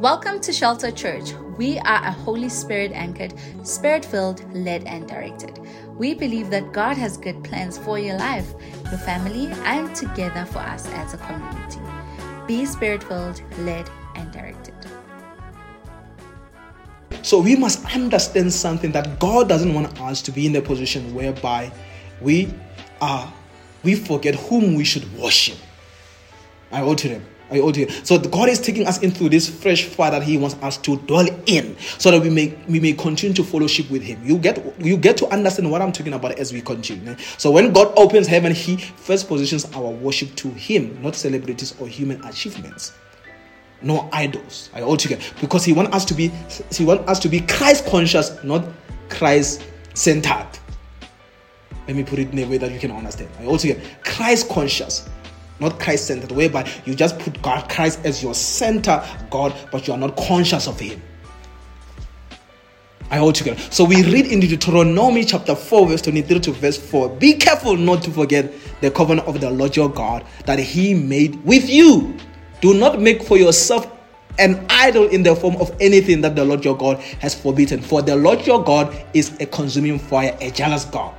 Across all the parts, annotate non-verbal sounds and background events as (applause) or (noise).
Welcome to Shelter Church. We are a Holy Spirit anchored, spirit filled, led, and directed. We believe that God has good plans for your life, your family, and together for us as a community. Be spirit filled, led, and directed. So we must understand something that God doesn't want us to be in a position whereby we are we forget whom we should worship. I owe to them. I owe to you. So God is taking us into this fresh fire that He wants us to dwell in, so that we may we may continue to fellowship with Him. You get you get to understand what I'm talking about as we continue. So when God opens heaven, He first positions our worship to Him, not celebrities or human achievements. No idols. I altogether because He wants us to be He wants us to be Christ conscious, not Christ centered. Let me put it in a way that you can understand. I altogether Christ conscious not Christ centered, whereby you just put God, Christ as your center God, but you are not conscious of Him. I hold together. So we read in Deuteronomy chapter 4, verse 23 to verse 4. Be careful not to forget the covenant of the Lord your God that He made with you. Do not make for yourself an idol in the form of anything that the Lord your God has forbidden. For the Lord your God is a consuming fire, a jealous God.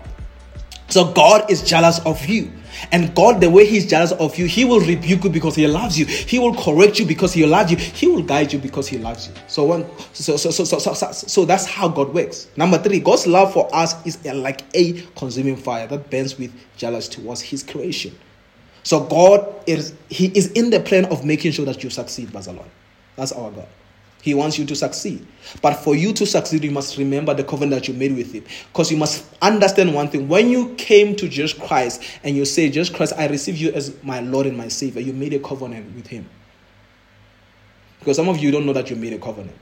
So God is jealous of you. And God, the way He's jealous of you, He will rebuke you because He loves you. He will correct you because He loves you. He will guide you because He loves you. So, when, so, so, so, so, so, so, so that's how God works. Number three, God's love for us is like a consuming fire that burns with jealous towards His creation. So God is He is in the plan of making sure that you succeed, Bazalon. That's our God. He wants you to succeed. But for you to succeed, you must remember the covenant that you made with Him. Because you must understand one thing. When you came to Jesus Christ and you say, Jesus Christ, I receive you as my Lord and my Savior, you made a covenant with Him. Because some of you don't know that you made a covenant.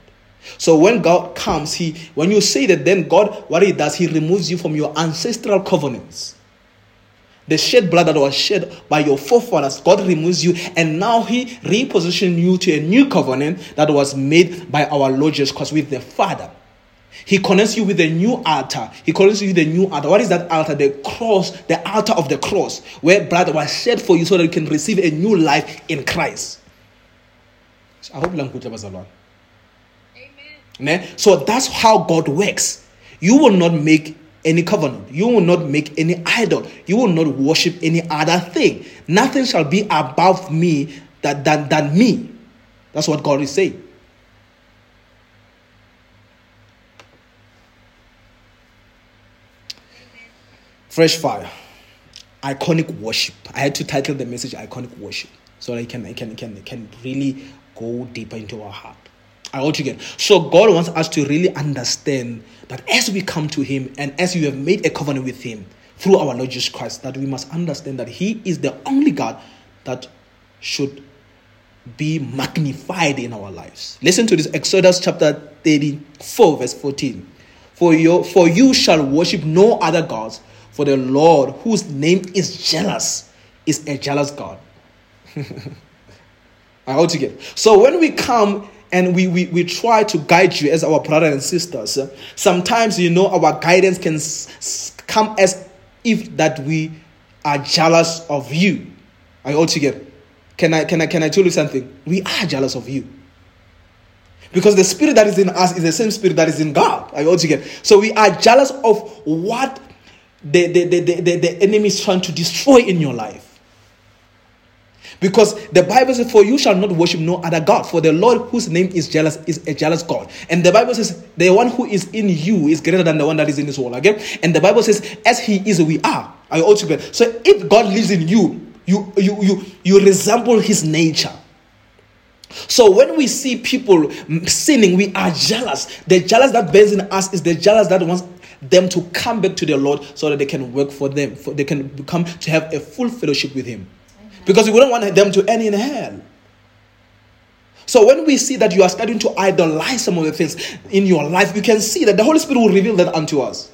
So when God comes, He when you say that, then God, what He does, He removes you from your ancestral covenants the shed blood that was shed by your forefathers, God removes you, and now He repositions you to a new covenant that was made by our Lord Jesus Christ with the Father. He connects you with a new altar. He connects you with a new altar. What is that altar? The cross, the altar of the cross, where blood was shed for you so that you can receive a new life in Christ. I hope language was alone. Amen. So that's how God works. You will not make any covenant. You will not make any idol. You will not worship any other thing. Nothing shall be above me that, than, than me. That's what God is saying. Fresh fire. Iconic worship. I had to title the message Iconic Worship so that I can, I can, can, can really go deeper into our heart. I want to get. So God wants us to really understand that as we come to Him and as you have made a covenant with Him through our Lord Jesus Christ, that we must understand that He is the only God that should be magnified in our lives. Listen to this Exodus chapter 34, verse 14. For you, for you shall worship no other gods, for the Lord, whose name is jealous, is a jealous God. (laughs) I want to get. So when we come and we, we, we try to guide you as our brothers and sisters. Sometimes, you know, our guidance can come as if that we are jealous of you. Are you all together? Can I, can, I, can I tell you something? We are jealous of you. Because the spirit that is in us is the same spirit that is in God. Are you all together? So we are jealous of what the, the, the, the, the enemy is trying to destroy in your life. Because the Bible says, For you shall not worship no other God, for the Lord whose name is jealous is a jealous God. And the Bible says, The one who is in you is greater than the one that is in this world. Again, and the Bible says, As he is, we are. Are you all together? So if God lives in you, you you you you resemble his nature. So when we see people sinning, we are jealous. The jealous that burns in us is the jealous that wants them to come back to the Lord so that they can work for them, for they can become to have a full fellowship with Him because we wouldn't want them to end in hell. So when we see that you are starting to idolize some of the things in your life, you can see that the Holy Spirit will reveal that unto us.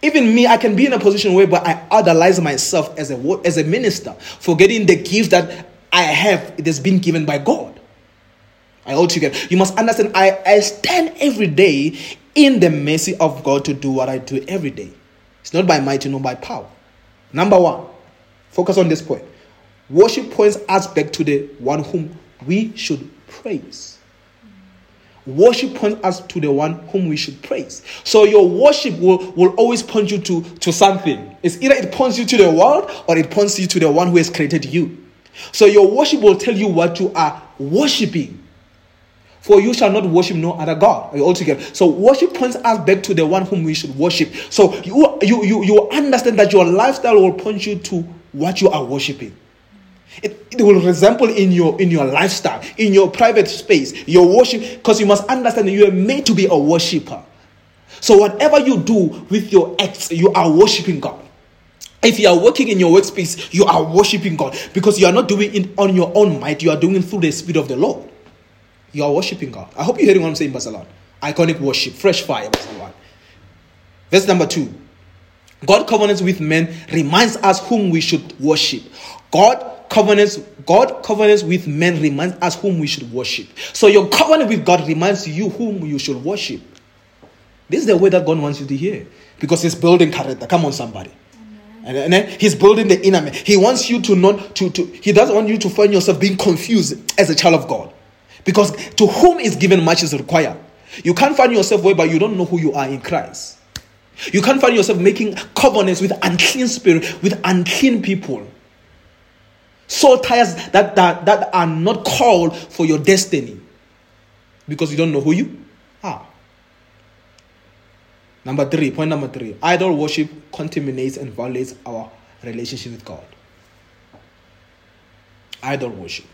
Even me, I can be in a position where I idolize myself as a as a minister, forgetting the gift that I have. It has been given by God. I hold together. You must understand. I, I stand every day in the mercy of God to do what I do every day. It's not by might, nor by power. Number one, focus on this point. Worship points us back to the one whom we should praise. Worship points us to the one whom we should praise. So your worship will, will always point you to, to something. It's either it points you to the world or it points you to the one who has created you. So your worship will tell you what you are worshiping. For you shall not worship no other God. Altogether. So worship points us back to the one whom we should worship. So you you you, you understand that your lifestyle will point you to what you are worshiping. It, it will resemble in your in your lifestyle, in your private space, your worship, because you must understand that you are made to be a worshiper. So whatever you do with your acts, you are worshiping God. If you are working in your workspace, you are worshiping God because you are not doing it on your own might, you are doing it through the Spirit of the Lord. You are worshiping God. I hope you're hearing what I'm saying, bazalwane. Iconic worship, fresh fire, bazalwane. Verse number two. God covenants with men reminds us whom we should worship. God covenants, God covenants with men reminds us whom we should worship. So your covenant with God reminds you whom you should worship. This is the way that God wants you to hear. Because He's building character. Come on, somebody. And, then he's building the inner man. He wants you to not to, to he doesn't want you to find yourself being confused as a child of God. Because to whom is given much is required. You can't find yourself whereby you don't know who you are in Christ. You can't find yourself making covenants with unclean spirit, with unclean people. Soul ties that, that, that are not called for your destiny. Because you don't know who you are. Number three, point number three idol worship contaminates and violates our relationship with God. Idol worship.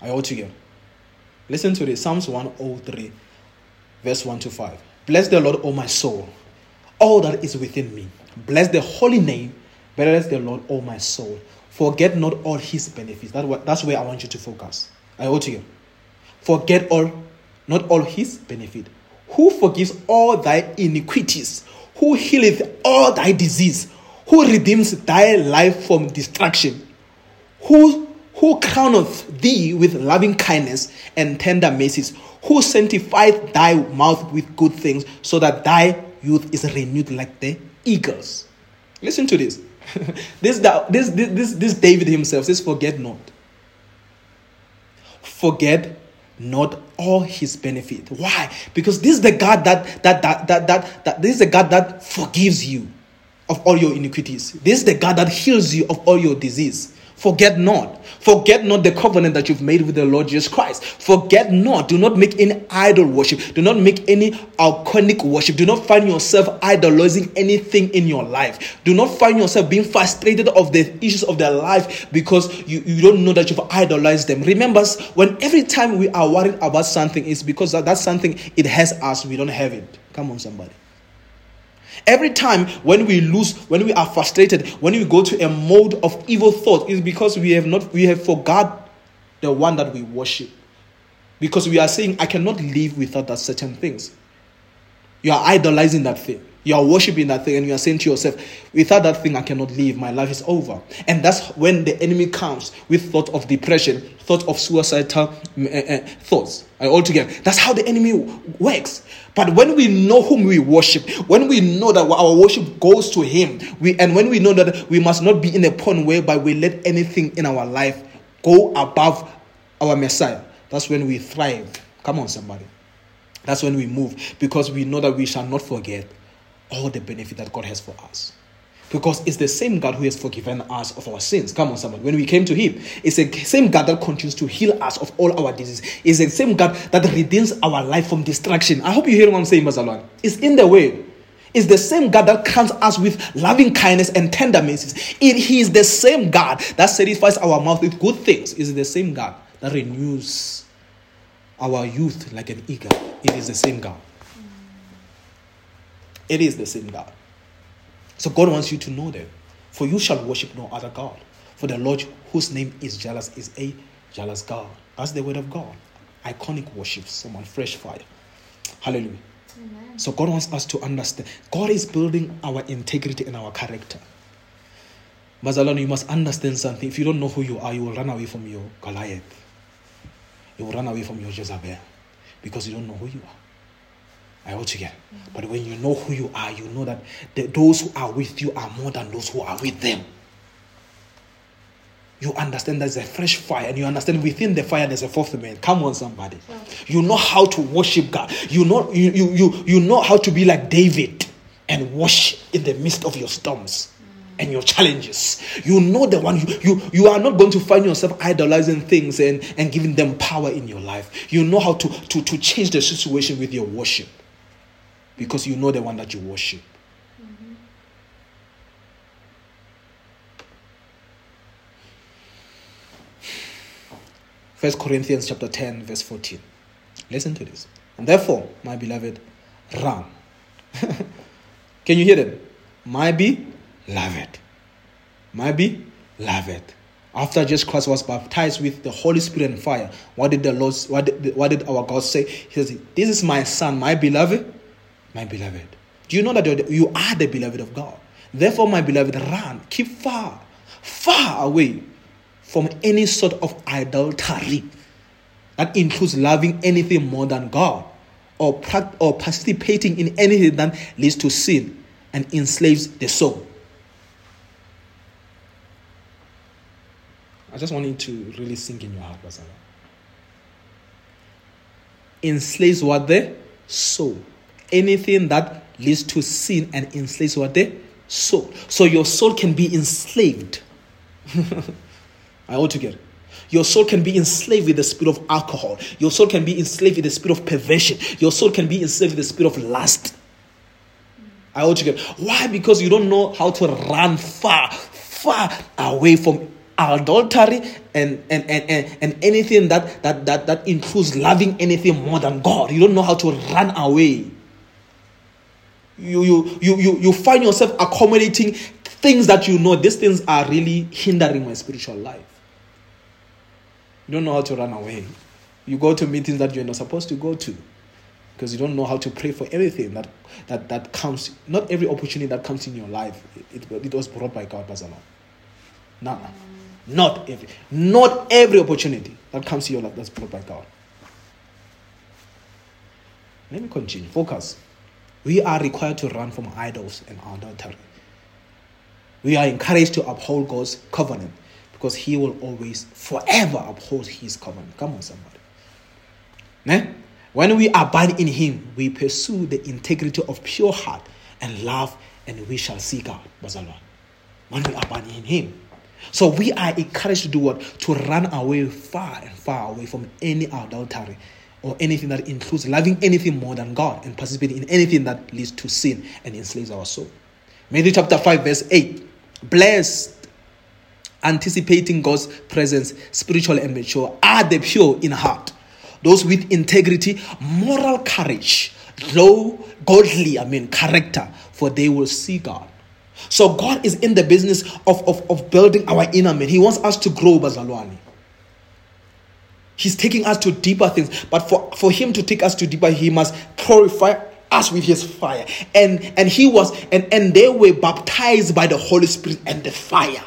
I all together. Listen to this Psalms 103, verse 1 to 5. Bless the Lord, O my soul, all that is within me. Bless the holy name. Bless the Lord, O my soul. Forget not all his benefits. That, that's where I want you to focus. I owe to you. Forget all, not all his benefit. Who forgives all thy iniquities? Who healeth all thy disease? Who redeems thy life from destruction? Who who crowneth thee with loving kindness and tender mercies, who sanctifieth thy mouth with good things, so that thy youth is renewed like the eagles. Listen to this. (laughs) this, this, this, this David himself says, Forget not. Forget not all his benefit. Why? Because this is the God that that that that that, that this is the God that forgives you of all your iniquities. This is the God that heals you of all your disease. Forget not. Forget not the covenant that you've made with the Lord Jesus Christ. Forget not. Do not make any idol worship. Do not make any iconic worship. Do not find yourself idolizing anything in your life. Do not find yourself being frustrated of the issues of their life because you, you don't know that you've idolized them. Remember, when every time we are worried about something, it's because that, that's something it has us, we don't have it. Come on, somebody. Every time when we lose, when we are frustrated, when we go to a mode of evil thought, is because we have not we have forgot the one that we worship. Because we are saying, I cannot live without that certain things. You are idolizing that thing. You are worshiping that thing, and you are saying to yourself, without that thing, I cannot live. My life is over. And that's when the enemy comes with thought of depression, thought of suicidal uh, uh, thoughts. Uh, altogether, that's how the enemy works. But when we know whom we worship, when we know that our worship goes to Him, we and when we know that we must not be in a point whereby we let anything in our life go above our Messiah, that's when we thrive. Come on, somebody. That's when we move because we know that we shall not forget all the benefit that God has for us. Because it's the same God who has forgiven us of our sins. Come on, someone. When we came to Him, it's the same God that continues to heal us of all our diseases. It's the same God that redeems our life from destruction. I hope you hear what I'm saying, Mazalwan. It's in the way. It's the same God that crowns us with loving kindness and tender mercies. He is the same God that satisfies our mouth with good things. It's the same God that renews our youth like an eagle. It is the same God. It is the same God. So God wants you to know that. For you shall worship no other God. For the Lord whose name is jealous is a jealous God. That's the word of God. Iconic worship, someone fresh fire. Hallelujah. Amen. So God wants us to understand. God is building our integrity and our character. Mazalano, you must understand something. If you don't know who you are, you will run away from your Goliath. You will run away from your Jezebel because you don't know who you are. I want to get. But when you know who you are, you know that the, those who are with you are more than those who are with them. you understand there's a fresh fire and you understand within the fire there's a fourth man. Come on somebody. You know how to worship god. You know you, you you you know how to be like david and worship in the midst of your storms mm. and your challenges. You know the one you, you you are not going to find yourself idolizing things and and giving them power in your life. You know how to to to change the situation with your worship because you know the one that you worship First Corinthians chapter 10, verse 14. Listen to this. And therefore, my beloved, run. (laughs) Can you hear them? My beloved. My beloved. After Jesus Christ was baptized with the Holy Spirit and fire, what did the Lord what did, what did our God say? He says, This is my son, my beloved, my beloved. Do you know that you are the beloved of God? Therefore, my beloved, run, keep far, far away from any sort of idolatry that includes loving anything more than God or, or participating in anything that leads to sin and enslaves the soul. I just want you to really sink in your heart, Basala. Enslaves what the soul. Anything that leads to sin and enslaves what the soul. So your soul can be enslaved. (laughs) I ought to get it. Your soul can be enslaved with the spirit of alcohol. Your soul can be enslaved with the spirit of perversion. Your soul can be enslaved with the spirit of lust. I ought to get. Why? Because you don't know how to run far, far away from adultery and, and, and, and, and anything that, that, that, that includes loving anything more than God. You don't know how to run away. You, you, you, you, you find yourself accommodating things that you know, these things are really hindering my spiritual life. You don't know how to run away. You go to meetings that you're not supposed to go to because you don't know how to pray for everything that, that, that comes. Not every opportunity that comes in your life, it, it, it was brought by God, Bazala. No, not every, not every opportunity that comes to your life that's brought by God. Let me continue. Focus. We are required to run from idols and adultery. We are encouraged to uphold God's covenant because he will always forever uphold his covenant. Come on, somebody. Ne? When we abide in him, we pursue the integrity of pure heart and love, and we shall see God. When we abide in him. So we are encouraged to do what? To run away far and far away from any adultery or anything that includes loving anything more than God and participating in anything that leads to sin and enslaves our soul. Matthew chapter 5, verse 8. Blessed anticipating God's presence, spiritual and mature, are the pure in heart. Those with integrity, moral courage, low, godly, I mean, character, for they will see God. So God is in the business of, of, of building our inner man. He wants us to grow, Bazalwani. He's taking us to deeper things. But for, for him to take us to deeper, he must purify us with his fire. And and he was and, and they were baptized by the Holy Spirit and the fire.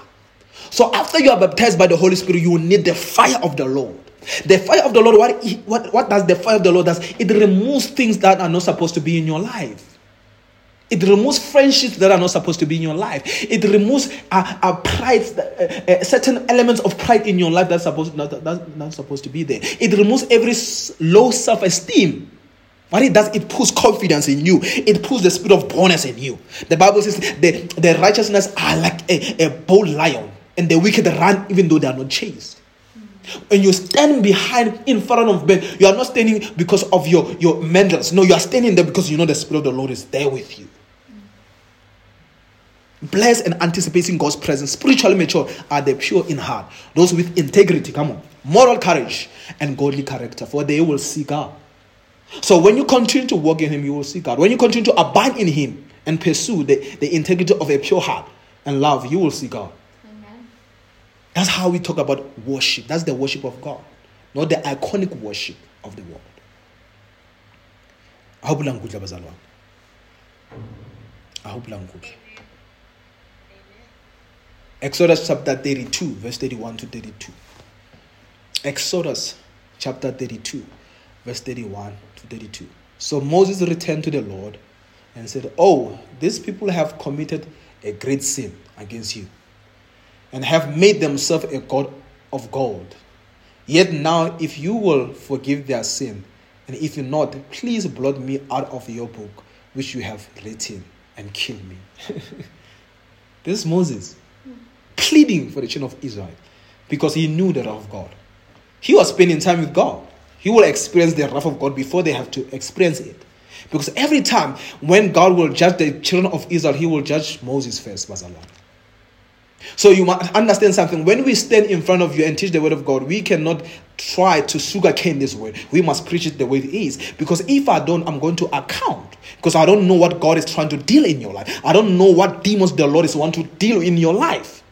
So after you are baptized by the Holy Spirit, you need the fire of the Lord. The fire of the Lord, what, what, what does the fire of the Lord does? It removes things that are not supposed to be in your life. It removes friendships that are not supposed to be in your life. It removes a, a pride, uh, uh, certain elements of pride in your life that's supposed not, not supposed to be there. It removes every low self-esteem. What it does, it puts confidence in you. It puts the spirit of boldness in you. The Bible says the, the righteousness are like a, a bold lion and the wicked run even though they are not chased. When you stand behind in front of men, you are not standing because of your, your mentals. No, you are standing there because you know the Spirit of the Lord is there with you. Blessed and anticipating God's presence, spiritually mature are the pure in heart, those with integrity, come on, moral courage and godly character, for they will see God. So when you continue to walk in Him, you will see God. When you continue to abide in Him and pursue the, the integrity of a pure heart and love, you will see God. That's how we talk about worship. That's the worship of God, not the iconic worship of the world. I hope bazalwane. I hope langkudla. Exodus chapter 32 verse 31 to 32. Exodus chapter 32 verse 31 to 32. So Moses returned to the Lord and said, "Oh, these people have committed a great sin against you." and have made themselves a god of gold. Yet now, if you will forgive their sin, and if you not, please blot me out of your book which you have written and kill me. (laughs) this is Moses pleading for the children of Israel because he knew the wrath of God. He was spending time with God. He will experience the wrath of God before they have to experience it. Because every time when God will judge the children of Israel, he will judge Moses first, Bazalan. So you must understand something. When we stand in front of you and teach the word of God, we cannot try to sugarcane this word. We must preach it the way it is. Because if I don't, I'm going to account. Because I don't know what God is trying to deal in your life. I don't know what demons the Lord is want to deal in your life.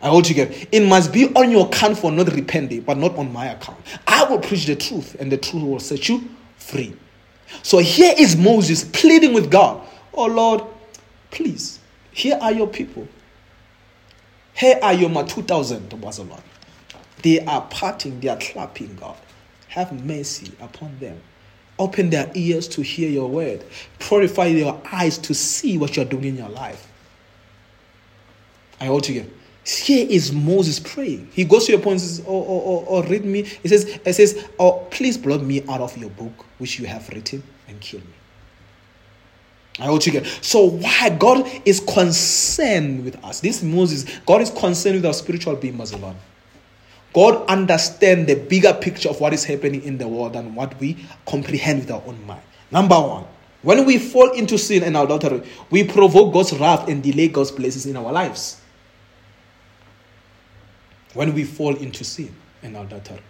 I hold together. It must be on your account for not repenting, but not on my account. I will preach the truth, and the truth will set you free. So here is Moses pleading with God. Oh Lord, please, here are your people. Here are your 2,000 bazalwane. They are parting, they are clapping, God. Have mercy upon them. Open their ears to hear your word. Purify their eyes to see what you're doing in your life. I hold together. Here is Moses praying. He goes to your point and says, oh, oh, oh, oh, read me. He says, it says, Oh, please blot me out of your book which you have written and kill me. I want you get so why God is concerned with us. This Moses, God is concerned with our spiritual being, Muslim. God understands the bigger picture of what is happening in the world than what we comprehend with our own mind. Number one, when we fall into sin and adultery, we provoke God's wrath and delay God's blessings in our lives. When we fall into sin and adultery,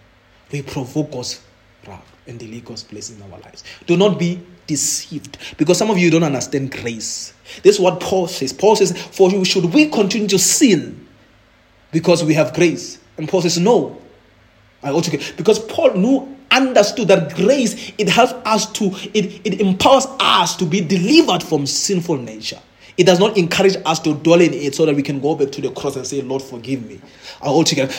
we provoke God's wrath and delay God's blessings in our lives. Do not be deceived because some of you don't understand grace. This is what Paul says. Paul says, For you should we continue to sin because we have grace? And Paul says, No. I get because Paul knew understood that grace it helps us to it, it empowers us to be delivered from sinful nature. It does not encourage us to dwell in it so that we can go back to the cross and say, Lord, forgive me. All together.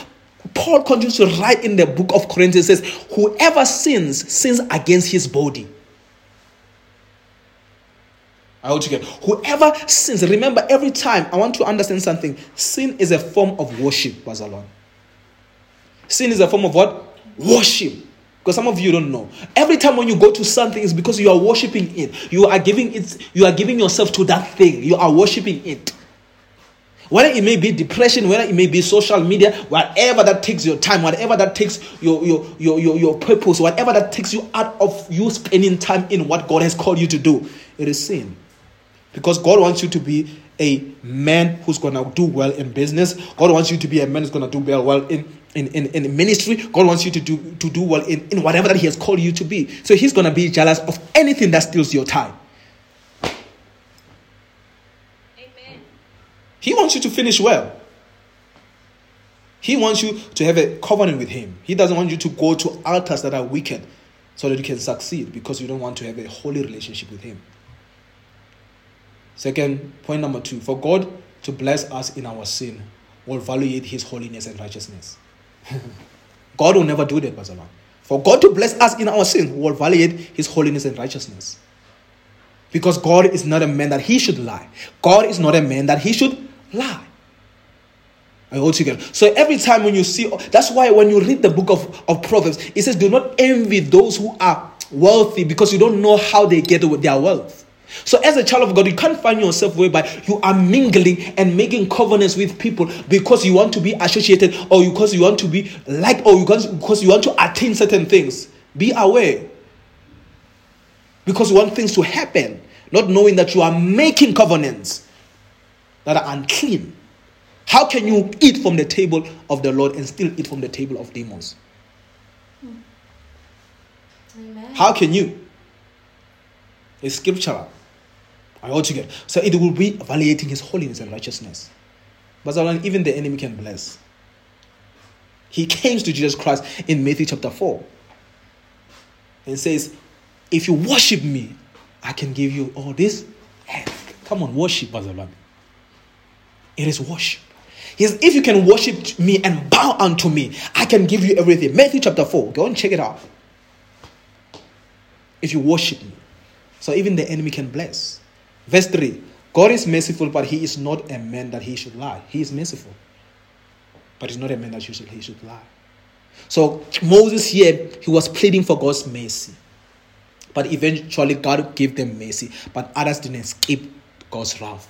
Paul continues to write in the book of Corinthians says, Whoever sins, sins against his body. I want you get whoever sins. Remember, every time I want to understand something. Sin is a form of worship, Bazalon. Sin is a form of what? Worship. Because some of you don't know. Every time when you go to something, it's because you are worshiping it. You are giving it, you are giving yourself to that thing. You are worshiping it. Whether it may be depression, whether it may be social media, whatever that takes your time, whatever that takes your, your, your, your, your purpose, whatever that takes you out of you spending time in what God has called you to do, it is sin. Because God wants you to be a man who's going to do well in business. God wants you to be a man who's going to do well, well in, in, in, in ministry. God wants you to do, to do well in, in whatever that He has called you to be. So He's going to be jealous of anything that steals your time. Amen. He wants you to finish well. He wants you to have a covenant with Him. He doesn't want you to go to altars that are wicked so that you can succeed because you don't want to have a holy relationship with Him. Second, point number two for God to bless us in our sin will evaluate his holiness and righteousness. God will never do that, Bazalan. For God to bless us in our sin will violate his holiness and righteousness. Because God is not a man that he should lie. God is not a man that he should lie. I hold together. So every time when you see, that's why when you read the book of, of Proverbs, it says, Do not envy those who are wealthy because you don't know how they get their wealth. So, as a child of God, you can't find yourself whereby you are mingling and making covenants with people because you want to be associated or because you want to be like or because, you want to attain certain things. Be aware. Because you want things to happen, not knowing that you are making covenants that are unclean. How can you eat from the table of the Lord and still eat from the table of demons? Hmm. Amen. How can you? It's scriptural. I ought to get. So it will be evaluating his holiness and righteousness. But even the enemy can bless. He came to Jesus Christ in Matthew chapter 4 and says, If you worship me, I can give you all this. Come on, worship, Bazalan. It is worship. He says, If you can worship me and bow unto me, I can give you everything. Matthew chapter 4. Go and check it out. If you worship me. So even the enemy can bless. Verse 3 God is merciful, but he is not a man that he should lie. He is merciful, but he's not a man that he should, he should lie. So Moses here, he was pleading for God's mercy. But eventually God gave them mercy. But others didn't escape God's wrath.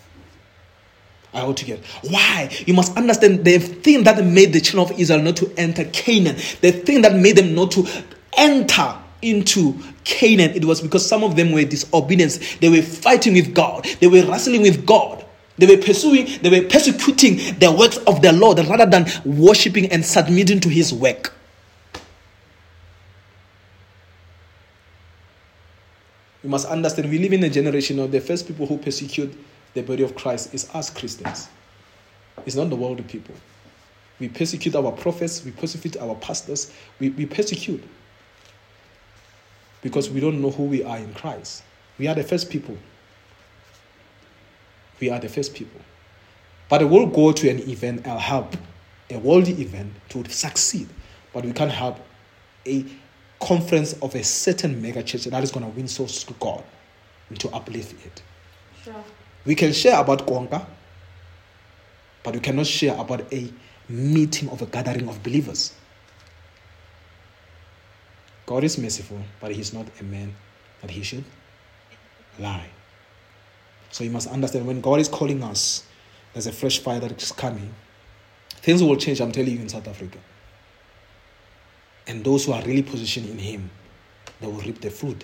I ought to get why you must understand the thing that made the children of Israel not to enter Canaan, the thing that made them not to enter into Canaan, it was because some of them were disobedient. They were fighting with God, they were wrestling with God. They were pursuing, they were persecuting the works of the Lord rather than worshiping and submitting to his work. You must understand we live in a generation of the first people who persecute the body of Christ is us Christians. It's not the world people. We persecute our prophets, we persecute our pastors, we, we persecute because we don't know who we are in Christ. We are the first people. We are the first people. But we'll go to an event and help a worldly event to succeed. But we can't help a conference of a certain mega church that is going to win souls to God and to uplift it. Sure. We can share about Konka, but we cannot share about a meeting of a gathering of believers. God is merciful, but He's not a man that He should lie. So you must understand when God is calling us, there's a fresh fire that is coming. Things will change, I'm telling you, in South Africa. And those who are really positioned in Him, they will reap the fruit.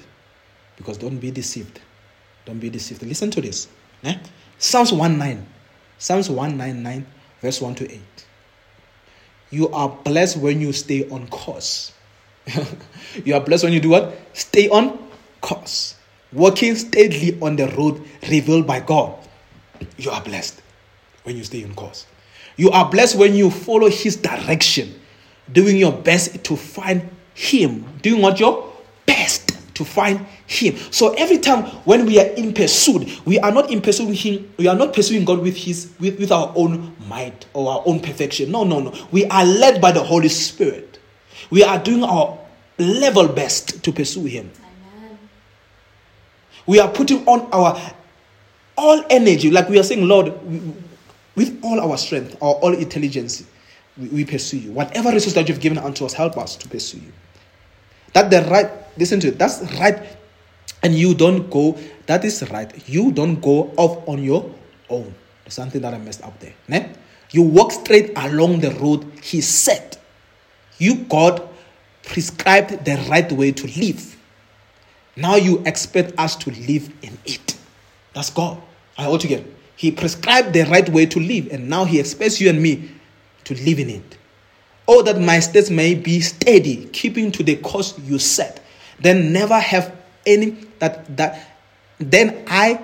Because don't be deceived. Don't be deceived. Listen to this. Eh? Psalms 1 nine, Psalms 199, verse 1 to 8. You are blessed when you stay on course. (laughs) you are blessed when you do what? Stay on course. Walking steadily on the road revealed by God. You are blessed when you stay on course. You are blessed when you follow His direction, doing your best to find Him, doing what your best to find him. So every time when we are in pursuit, we are not in pursuing him, we are not pursuing God with his with, with our own might or our own perfection. No, no, no. We are led by the Holy Spirit. We are doing our level best to pursue him. Amen. We are putting on our all energy, like we are saying, Lord, with all our strength, our all intelligence, we, we pursue you. Whatever resource that you've given unto us, help us to pursue you. That the right, listen to it, that's right. And you don't go, that is right. You don't go off on your own. There's something that I messed up there. Ne? You walk straight along the road he said. You, God, prescribed the right way to live. Now you expect us to live in it. That's God. I want to. He prescribed the right way to live, and now He expects you and me to live in it. Oh, that my steps may be steady, keeping to the course you set. Then never have any that that then I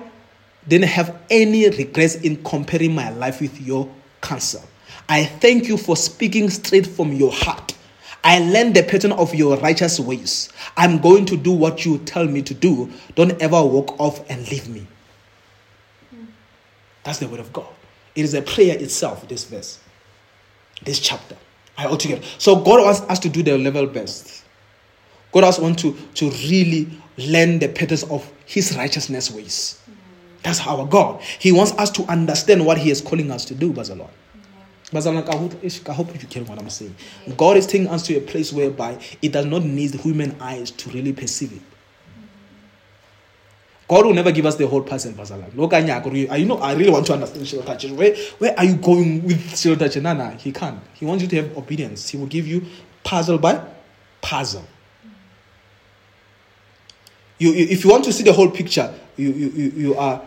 didn't have any regrets in comparing my life with your counsel. I thank you for speaking straight from your heart. I learned the pattern of your righteous ways. I'm going to do what you tell me to do. Don't ever walk off and leave me. That's the word of God. It is a prayer itself, this verse, this chapter. I altogether. So God wants us to do the level best. God wants us to, to really learn the patterns of his righteousness ways. That's our God. He wants us to understand what he is calling us to do, Bazalon. I hope you get what I'm saying. God is taking us to a place whereby it does not need human eyes to really perceive it. God will never give us the whole person, Look, I you know I really want to understand Shiloh touch. Where where are you going with? Nana, he can't. He wants you to have obedience. He will give you puzzle by puzzle. You, you if you want to see the whole picture, you you, you are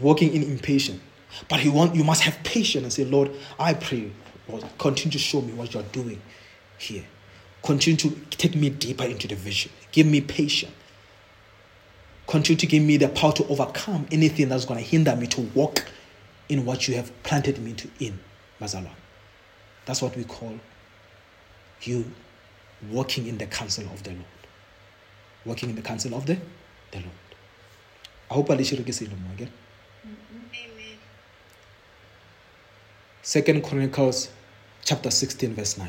walking in impatience. But you want you must have patience and say, Lord, I pray, Lord, continue to show me what you're doing here. Continue to take me deeper into the vision. Give me patience Continue to give me the power to overcome anything that's going to hinder me to walk in what you have planted me to in, Mazala. That's what we call you walking in the counsel of the Lord. Walking in the counsel of the, the Lord. I hope I again. Second Chronicles chapter 16, verse 9.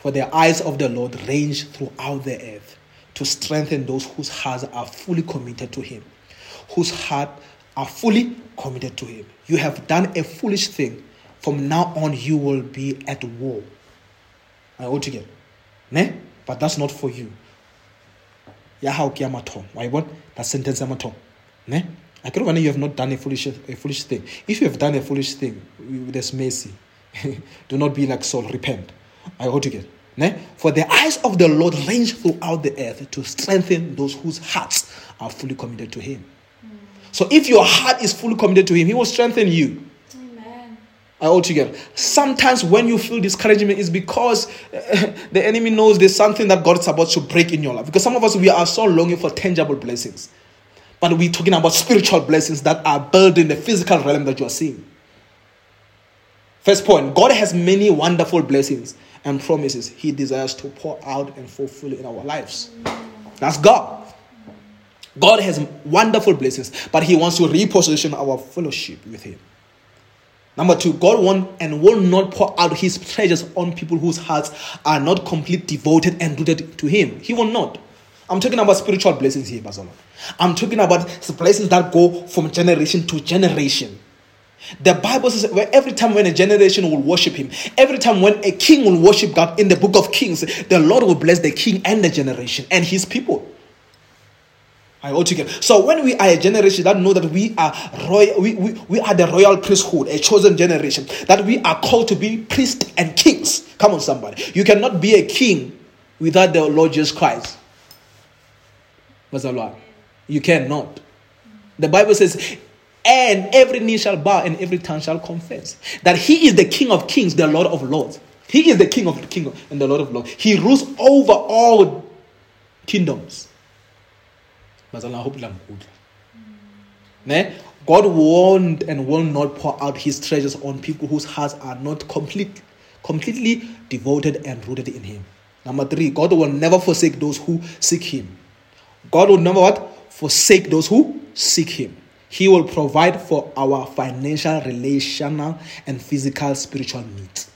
For the eyes of the Lord range throughout the earth to strengthen those whose hearts are fully committed to Him, whose heart are fully committed to Him. You have done a foolish thing. From now on, you will be at war. I ought to get. Ne? But that's not for you. Ya maton. Why what? That sentence maton. Ne? I can when you have not done a foolish a foolish thing. If you have done a foolish thing, there's mercy. (laughs) Do not be like Saul, repent. I ought to get. Ne? For the eyes of the Lord range throughout the earth to strengthen those whose hearts are fully committed to Him. So if your heart is fully committed to Him, He will strengthen you. Amen. Altogether. Sometimes when you feel discouragement is because uh, (laughs) the enemy knows there's something that God is about to break in your life. Because some of us, we are so longing for tangible blessings. But we're talking about spiritual blessings that are building the physical realm that you are seeing. First point God has many wonderful blessings and promises He desires to pour out and fulfill in our lives. That's God. God has wonderful blessings, but He wants to reposition our fellowship with Him. Number two, God won't and will not pour out His treasures on people whose hearts are not completely devoted and rooted to Him. He will not. I'm talking about spiritual blessings here, bazalwane. I'm talking about blessings that go from generation to generation. The Bible says where every time when a generation will worship him, every time when a king will worship God in the book of Kings, the Lord will bless the king and the generation and his people. I all together. So when we are a generation that know that we are royal, we, we, we are the royal priesthood, a chosen generation, that we are called to be priests and kings. Come on, somebody. You cannot be a king without the Lord Jesus Christ. You cannot. The Bible says, and every knee shall bow and every tongue shall confess that he is the King of kings, the Lord of lords. He is the King of the King and the Lord of lords. He rules over all kingdoms. God won't and will not pour out his treasures on people whose hearts are not complete, completely devoted and rooted in him. Number three, God will never forsake those who seek him. God will never what? Forsake those who seek him. He will provide for our financial, relational, and physical spiritual needs.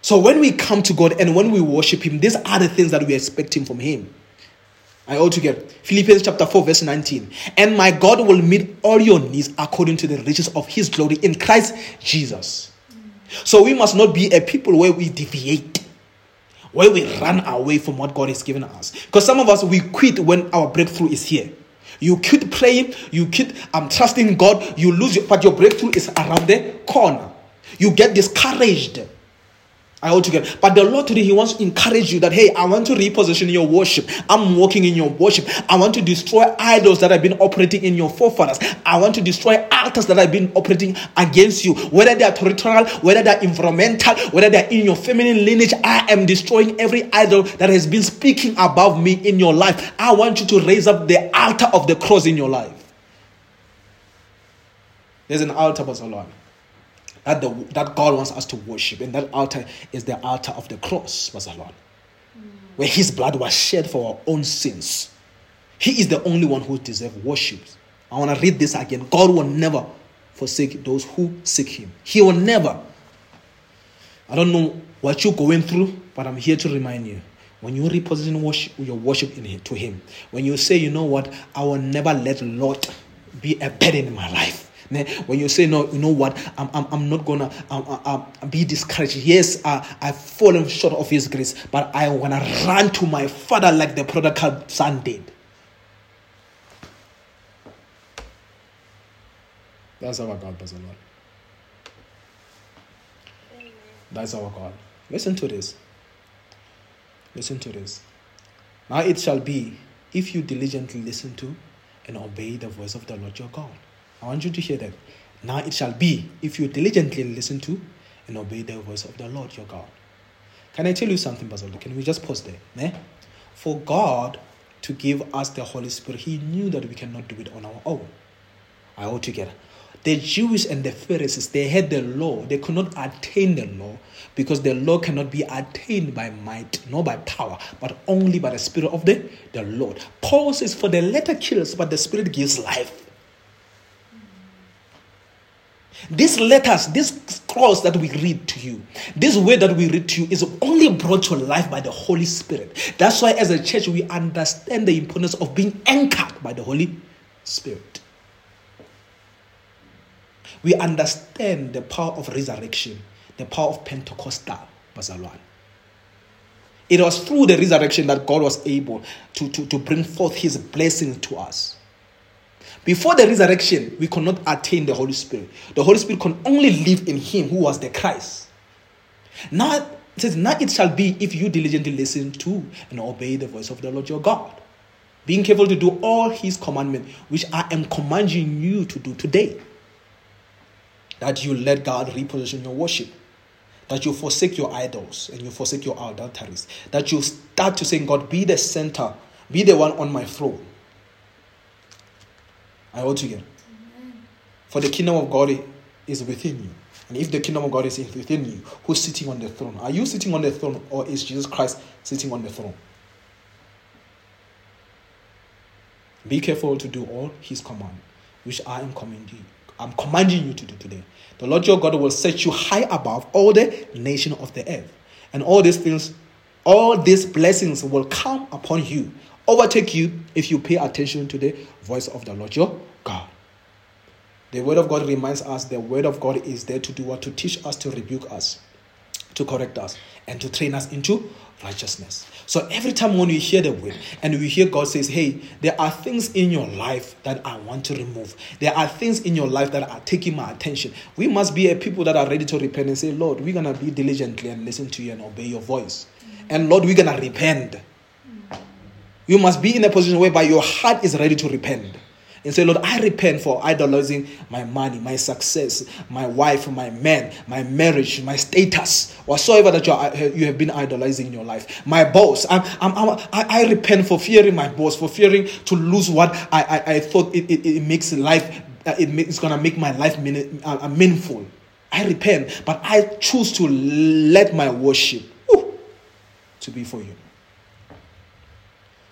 So when we come to God and when we worship Him, these are the things that we expect Him from Him. I all together. Philippians chapter 4, verse 19. And my God will meet all your needs according to the riches of his glory in Christ Jesus. So we must not be a people where we deviate, where we run away from what God has given us. Because some of us we quit when our breakthrough is here. You quit praying, you quit um, trusting God, you lose your, but your breakthrough is around the corner. You get discouraged. I want to get, but the Lord today, He wants to encourage you that hey, I want to reposition your worship. I'm walking in your worship. I want to destroy idols that have been operating in your forefathers. I want to destroy altars that have been operating against you, whether they are territorial, whether they are environmental, whether they are in your feminine lineage. I am destroying every idol that has been speaking above me in your life. I want you to raise up the altar of the cross in your life. There's an altar, bazalwane that, the, that God wants us to worship. And that altar is the altar of the cross, Bazalon, where his blood was shed for our own sins. He is the only one who deserves worship. I want to read this again. God will never forsake those who seek him. He will never. I don't know what you're going through, but I'm here to remind you. When you reposition worship, your worship in, to Him, when you say, you know what, I will never let Lot be a burden in my life. When you say, no, you know what, I'm, I'm, I'm not going to be discouraged. Yes, uh, I've fallen short of His grace, but I want to run to my Father like the prodigal son did. That's our God, Brother Lord. That's our God. Listen to this. Listen to this. Now it shall be if you diligently listen to and obey the voice of the Lord your God. I want you to hear that. Now it shall be if you diligently listen to and obey the voice of the Lord your God. Can I tell you something, Basil? Can we just pause there? Eh? For God to give us the Holy Spirit, He knew that we cannot do it on our own. I all together. The Jews and the Pharisees, they had the law. They could not attain the law because the law cannot be attained by might, nor by power, but only by the Spirit of the, the Lord. Paul says, For the letter kills, but the Spirit gives life. These letters, this scrolls that we read to you, this way that we read to you is only brought to life by the Holy Spirit. That's why, as a church, we understand the importance of being anchored by the Holy Spirit. we understand the power of resurrection, the power of Pentecostal, bazalwane. It was through the resurrection that God was able to, to, to bring forth his blessing to us. Before the resurrection, we could not attain the Holy Spirit. The Holy Spirit can only live in him who was the Christ. Now it says, Now it shall be if you diligently listen to and obey the voice of the Lord your God, being careful to do all his commandments, which I am commanding you to do today. That you let God reposition your worship that you forsake your idols and you forsake your adulteries, that you start to say, God, be the center, be the one on my throne. I to get. For the kingdom of God is within you. And if the kingdom of God is within you, who's sitting on the throne? Are you sitting on the throne or is Jesus Christ sitting on the throne? Be careful to do all his command, which I am commanding you. I'm commanding you to do today. The Lord your God will set you high above all the nation of the earth. And all these things, all these blessings will come upon you, overtake you if you pay attention to the voice of the Lord your God. The word of God reminds us the word of God is there to do what? To teach us, to rebuke us, to correct us, and to train us into righteousness. So every time when we hear the word and we hear God says, Hey, there are things in your life that I want to remove. There are things in your life that are taking my attention. We must be a people that are ready to repent and say, Lord, we're gonna be diligently and listen to you and obey your voice. And Lord, we're gonna repent. You must be in a position whereby your heart is ready to repent and say, Lord, I repent for idolizing my money, my success, my wife, my man, my marriage, my status, whatsoever that you, are, you have been idolizing in your life. My boss, I'm, I'm, I'm, I, I repent for fearing my boss, for fearing to lose what I, I, I thought it, it, it makes life, uh, it it's going to make my life mean, uh, uh, meaningful. I repent, but I choose to let my worship whew, to be for you.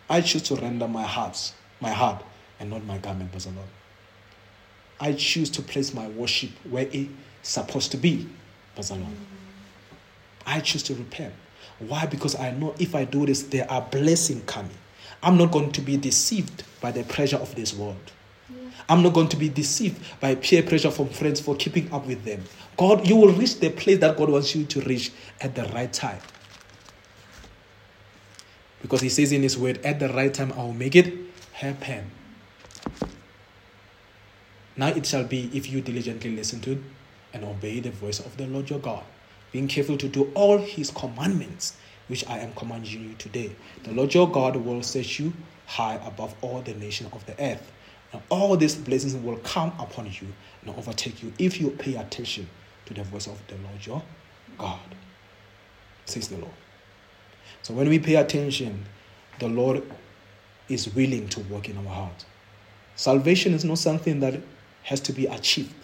I choose to render my heart, my heart and not my garment, Brother Lord. I choose to place my worship where it's supposed to be, Brother Lord. Mm-hmm. I choose to repent. Why? Because I know if I do this, there are blessings coming. I'm not going to be deceived by the pressure of this world. I'm not going to be deceived by peer pressure from friends for keeping up with them. God, you will reach the place that God wants you to reach at the right time. Because He says in His word, at the right time, I will make it happen. Now it shall be if you diligently listen to and obey the voice of the Lord your God, being careful to do all his commandments, which I am commanding you today. The Lord your God will set you high above all the nations of the earth. And all these blessings will come upon you and overtake you if you pay attention to the voice of the Lord your God, says the Lord. So when we pay attention, the Lord is willing to work in our heart. Salvation is not something that has to be achieved.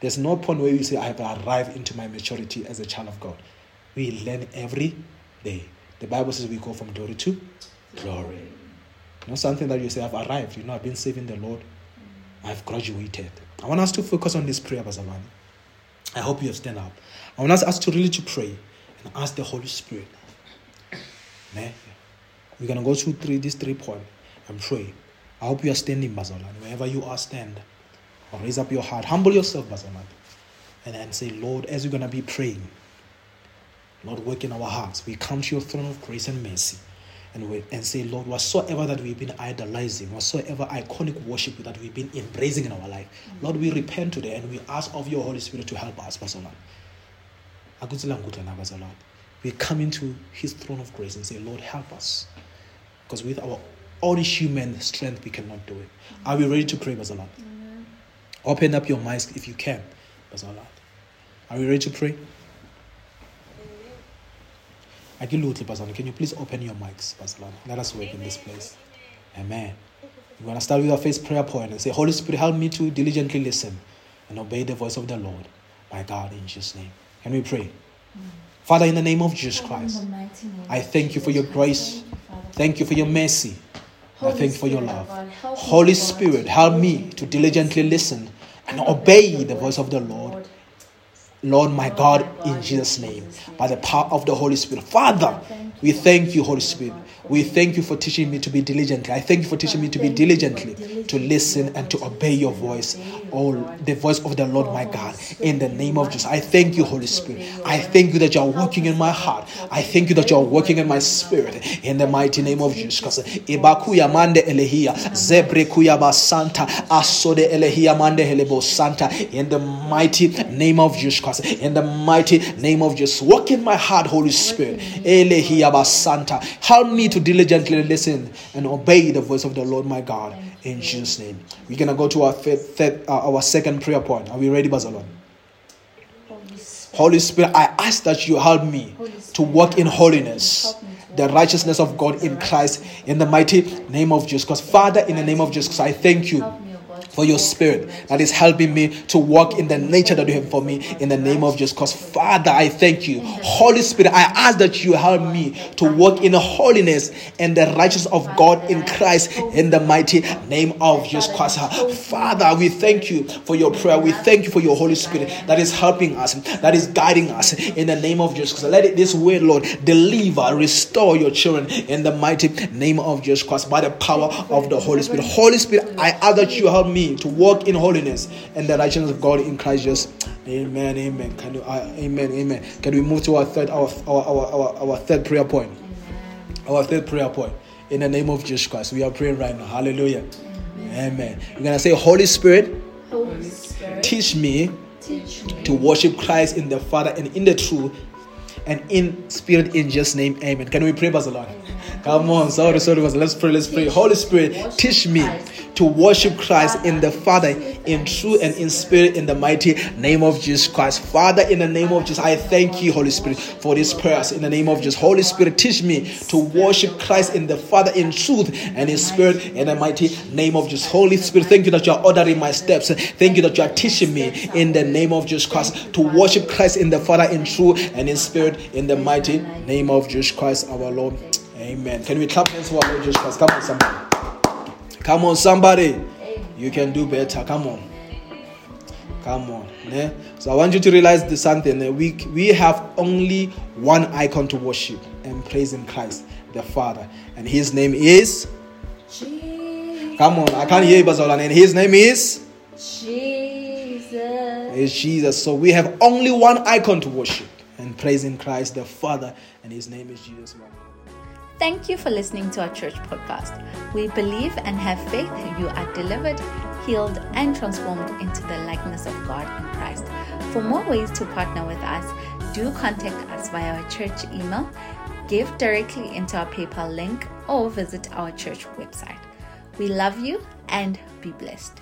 There's no point where you say, I have arrived into my maturity as a child of God. We learn every day. The Bible says we go from glory to glory. Not something that you say, I've arrived. You know, I've been serving the Lord. I've graduated. I want us to focus on this prayer, bazalwane. I hope you have stand up. I want us to really to pray and ask the Holy Spirit. We're gonna go through three these three points and pray. I hope you are standing, bazalwane. Wherever you are, stand. Or raise up your heart. Humble yourself, Bazamat. And, and say, Lord, as we're going to be praying, Lord, work in our hearts. We come to your throne of grace and mercy. And, we, and say, Lord, whatsoever that we've been idolizing, whatsoever iconic worship that we've been embracing in our life, Lord, we repent today and we ask of your Holy Spirit to help us, bazalwane. We come into his throne of grace and say, Lord, help us. Because with our own human strength, we cannot do it. Are we ready to pray, bazalwane? Open up your minds if you can. Are we ready to pray? Luthing, Basal? Can you please open your mics, Pastor? Let us work in this place. Amen. We're going to start with our first prayer point and say, Holy Spirit, help me to diligently listen and obey the voice of the Lord, my God, in Jesus' name. Can we pray? Father, in the name of Jesus Christ, I thank you for your grace. Thank you for your mercy. I thank you for your love. Holy Spirit, help me to diligently listen and obey the voice of the Lord. Lord, my God, in Jesus' name, by the power of the Holy Spirit. Father, We thank you, Holy Spirit. We thank you for teaching me to be diligently. I thank you for teaching me to be diligently to listen and to obey your voice. Oh, the voice of the Lord my God. In the name of Jesus. I thank you, Holy Spirit. I thank you that you are working in my heart. I thank you that you are working in my spirit. In the mighty name of Jesus. Ibakuya mande elehia. Zebrekuya basanta. Asode elehia mande helebo santa. In the mighty name of Jesus. In the mighty name of Jesus. Work in my heart, Holy Spirit. Elehia basanta. Help me to diligently listen and obey the voice of the Lord my God in Jesus' name. We're gonna go to our third, third uh, our second prayer point. Are we ready, bazalwane? Holy Spirit, I ask that you help me to walk in holiness, the righteousness of God in Christ, in the mighty name of Jesus. Because Father, in the name of Jesus, I thank you for your spirit that is helping me to walk in the nature that you have for me in the name of Jesus. Because Father, I thank you. Holy Spirit, I ask that you help me to walk in the holiness and the righteousness of God in Christ in the mighty name of Jesus Christ. Father, we thank you for your prayer. We thank you for your Holy Spirit that is helping us, that is guiding us in the name of Jesus. Let it this way, Lord, deliver, restore your children in the mighty name of Jesus Christ by the power of the Holy Spirit. Holy Spirit, I ask that you help me to walk in holiness and the righteousness of God in Christ Jesus. Amen. Amen. Can you, uh, amen. Amen. Can we move to our third our, our, our, our, our third prayer point? Our third prayer point. In the name of Jesus Christ. We are praying right now. Hallelujah. Amen. amen. We're gonna say, Holy Spirit, Holy Spirit teach me, teach me to worship Christ in the Father and in the truth and in spirit in Jesus' name. Amen. Can we pray, bazalwane? Come on, sorry, sorry, let's pray, let's pray. Holy Spirit, teach me to worship Christ in the Father in truth and in spirit in the mighty name of Jesus Christ. Father, in the name of Jesus, I thank you, Holy Spirit, for these prayers in the name of Jesus. Holy Spirit, teach me to worship Christ in the Father in truth and in spirit in the mighty name of Jesus. Holy Spirit, thank you that you are ordering my steps. Thank you that you are teaching me in the name of Jesus Christ to worship Christ in the Father in truth and in spirit in the mighty name of Jesus Christ, our Lord. Amen. Can we clap hands for our Lord Jesus Christ? Come on, somebody. Come on, somebody. You can do better. Come on. Come on. Yeah? So I want you to realize this something. We, we have only one icon to worship and praise in Christ, the Father. And his name is. Jesus. Come on, I can't hear you, bazalwane. And his name is. Jesus. Is Jesus. So we have only one icon to worship and praise in Christ, the Father. And his name is Jesus. Thank you for listening to our church podcast. We believe and have faith you are delivered, healed, and transformed into the likeness of God in Christ. For more ways to partner with us, do contact us via our church email, give directly into our PayPal link, or visit our church website. We love you and be blessed.